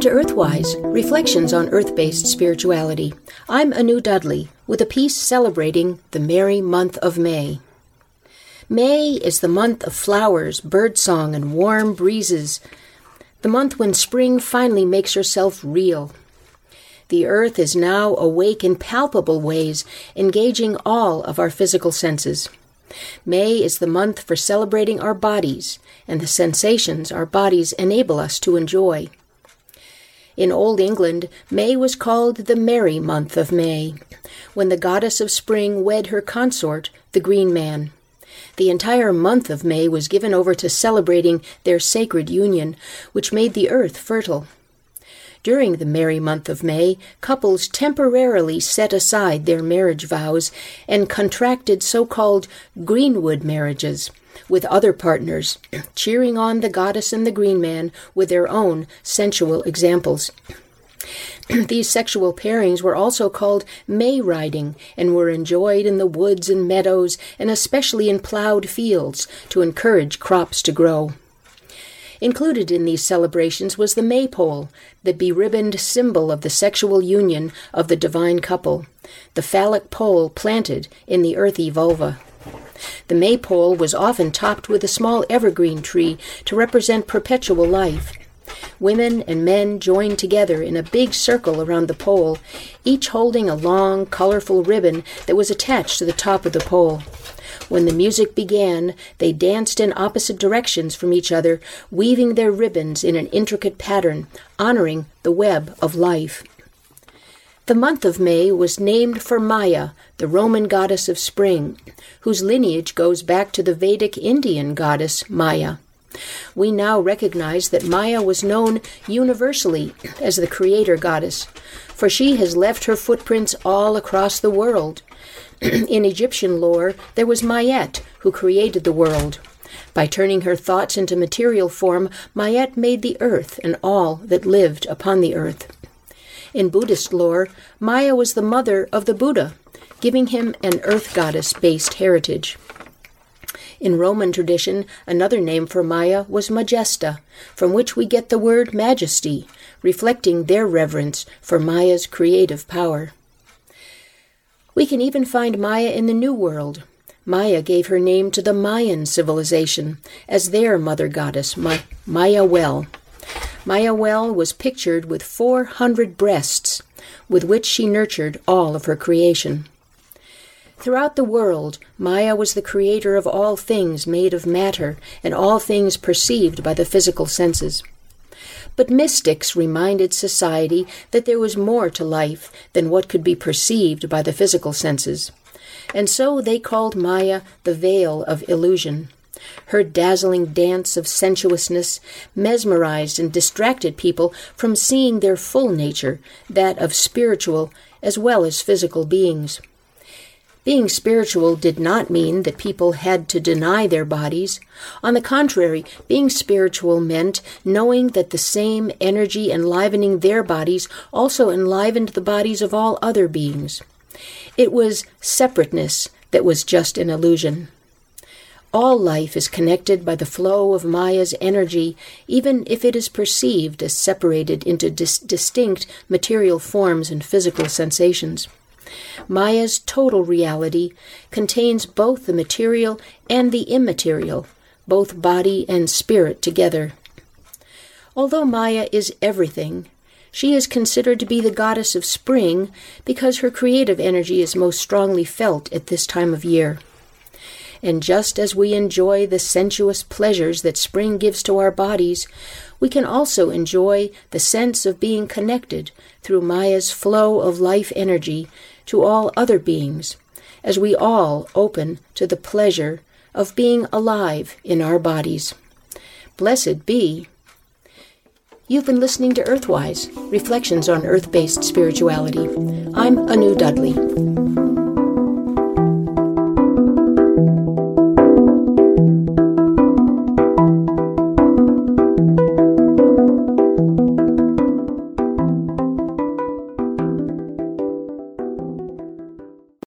Welcome to Earthwise, reflections on earth based spirituality. I'm Anu Dudley with a piece celebrating the merry month of May. May is the month of flowers, birdsong, and warm breezes, the month when spring finally makes herself real. The earth is now awake in palpable ways, engaging all of our physical senses. May is the month for celebrating our bodies and the sensations our bodies enable us to enjoy. In Old England, May was called the merry month of May, when the goddess of spring wed her consort, the green man. The entire month of May was given over to celebrating their sacred union, which made the earth fertile. During the merry month of May, couples temporarily set aside their marriage vows and contracted so called greenwood marriages with other partners, cheering on the goddess and the green man with their own sensual examples. These sexual pairings were also called May riding and were enjoyed in the woods and meadows and especially in plowed fields to encourage crops to grow. Included in these celebrations was the maypole, the beribboned symbol of the sexual union of the divine couple, the phallic pole planted in the earthy vulva. The maypole was often topped with a small evergreen tree to represent perpetual life. Women and men joined together in a big circle around the pole, each holding a long, colorful ribbon that was attached to the top of the pole. When the music began, they danced in opposite directions from each other, weaving their ribbons in an intricate pattern, honoring the web of life. The month of May was named for Maya, the Roman goddess of spring, whose lineage goes back to the Vedic Indian goddess Maya. We now recognize that Maya was known universally as the creator goddess, for she has left her footprints all across the world, in Egyptian lore, there was Mayet, who created the world. By turning her thoughts into material form, Mayet made the earth and all that lived upon the earth. In Buddhist lore, Maya was the mother of the Buddha, giving him an earth goddess based heritage. In Roman tradition, another name for Maya was Majesta, from which we get the word majesty, reflecting their reverence for Maya's creative power. We can even find Maya in the New World. Maya gave her name to the Mayan civilization as their mother goddess, Ma- well, Mayahuel was pictured with 400 breasts, with which she nurtured all of her creation. Throughout the world, Maya was the creator of all things made of matter and all things perceived by the physical senses. But mystics reminded society that there was more to life than what could be perceived by the physical senses. And so they called Maya the veil of illusion. Her dazzling dance of sensuousness mesmerized and distracted people from seeing their full nature, that of spiritual as well as physical beings. Being spiritual did not mean that people had to deny their bodies. On the contrary, being spiritual meant knowing that the same energy enlivening their bodies also enlivened the bodies of all other beings. It was separateness that was just an illusion. All life is connected by the flow of Maya's energy, even if it is perceived as separated into dis- distinct material forms and physical sensations. Maya's total reality contains both the material and the immaterial, both body and spirit together. Although Maya is everything, she is considered to be the goddess of spring because her creative energy is most strongly felt at this time of year. And just as we enjoy the sensuous pleasures that spring gives to our bodies, we can also enjoy the sense of being connected through Maya's flow of life energy to all other beings, as we all open to the pleasure of being alive in our bodies. Blessed be. You've been listening to Earthwise, Reflections on Earth Based Spirituality. I'm Anu Dudley.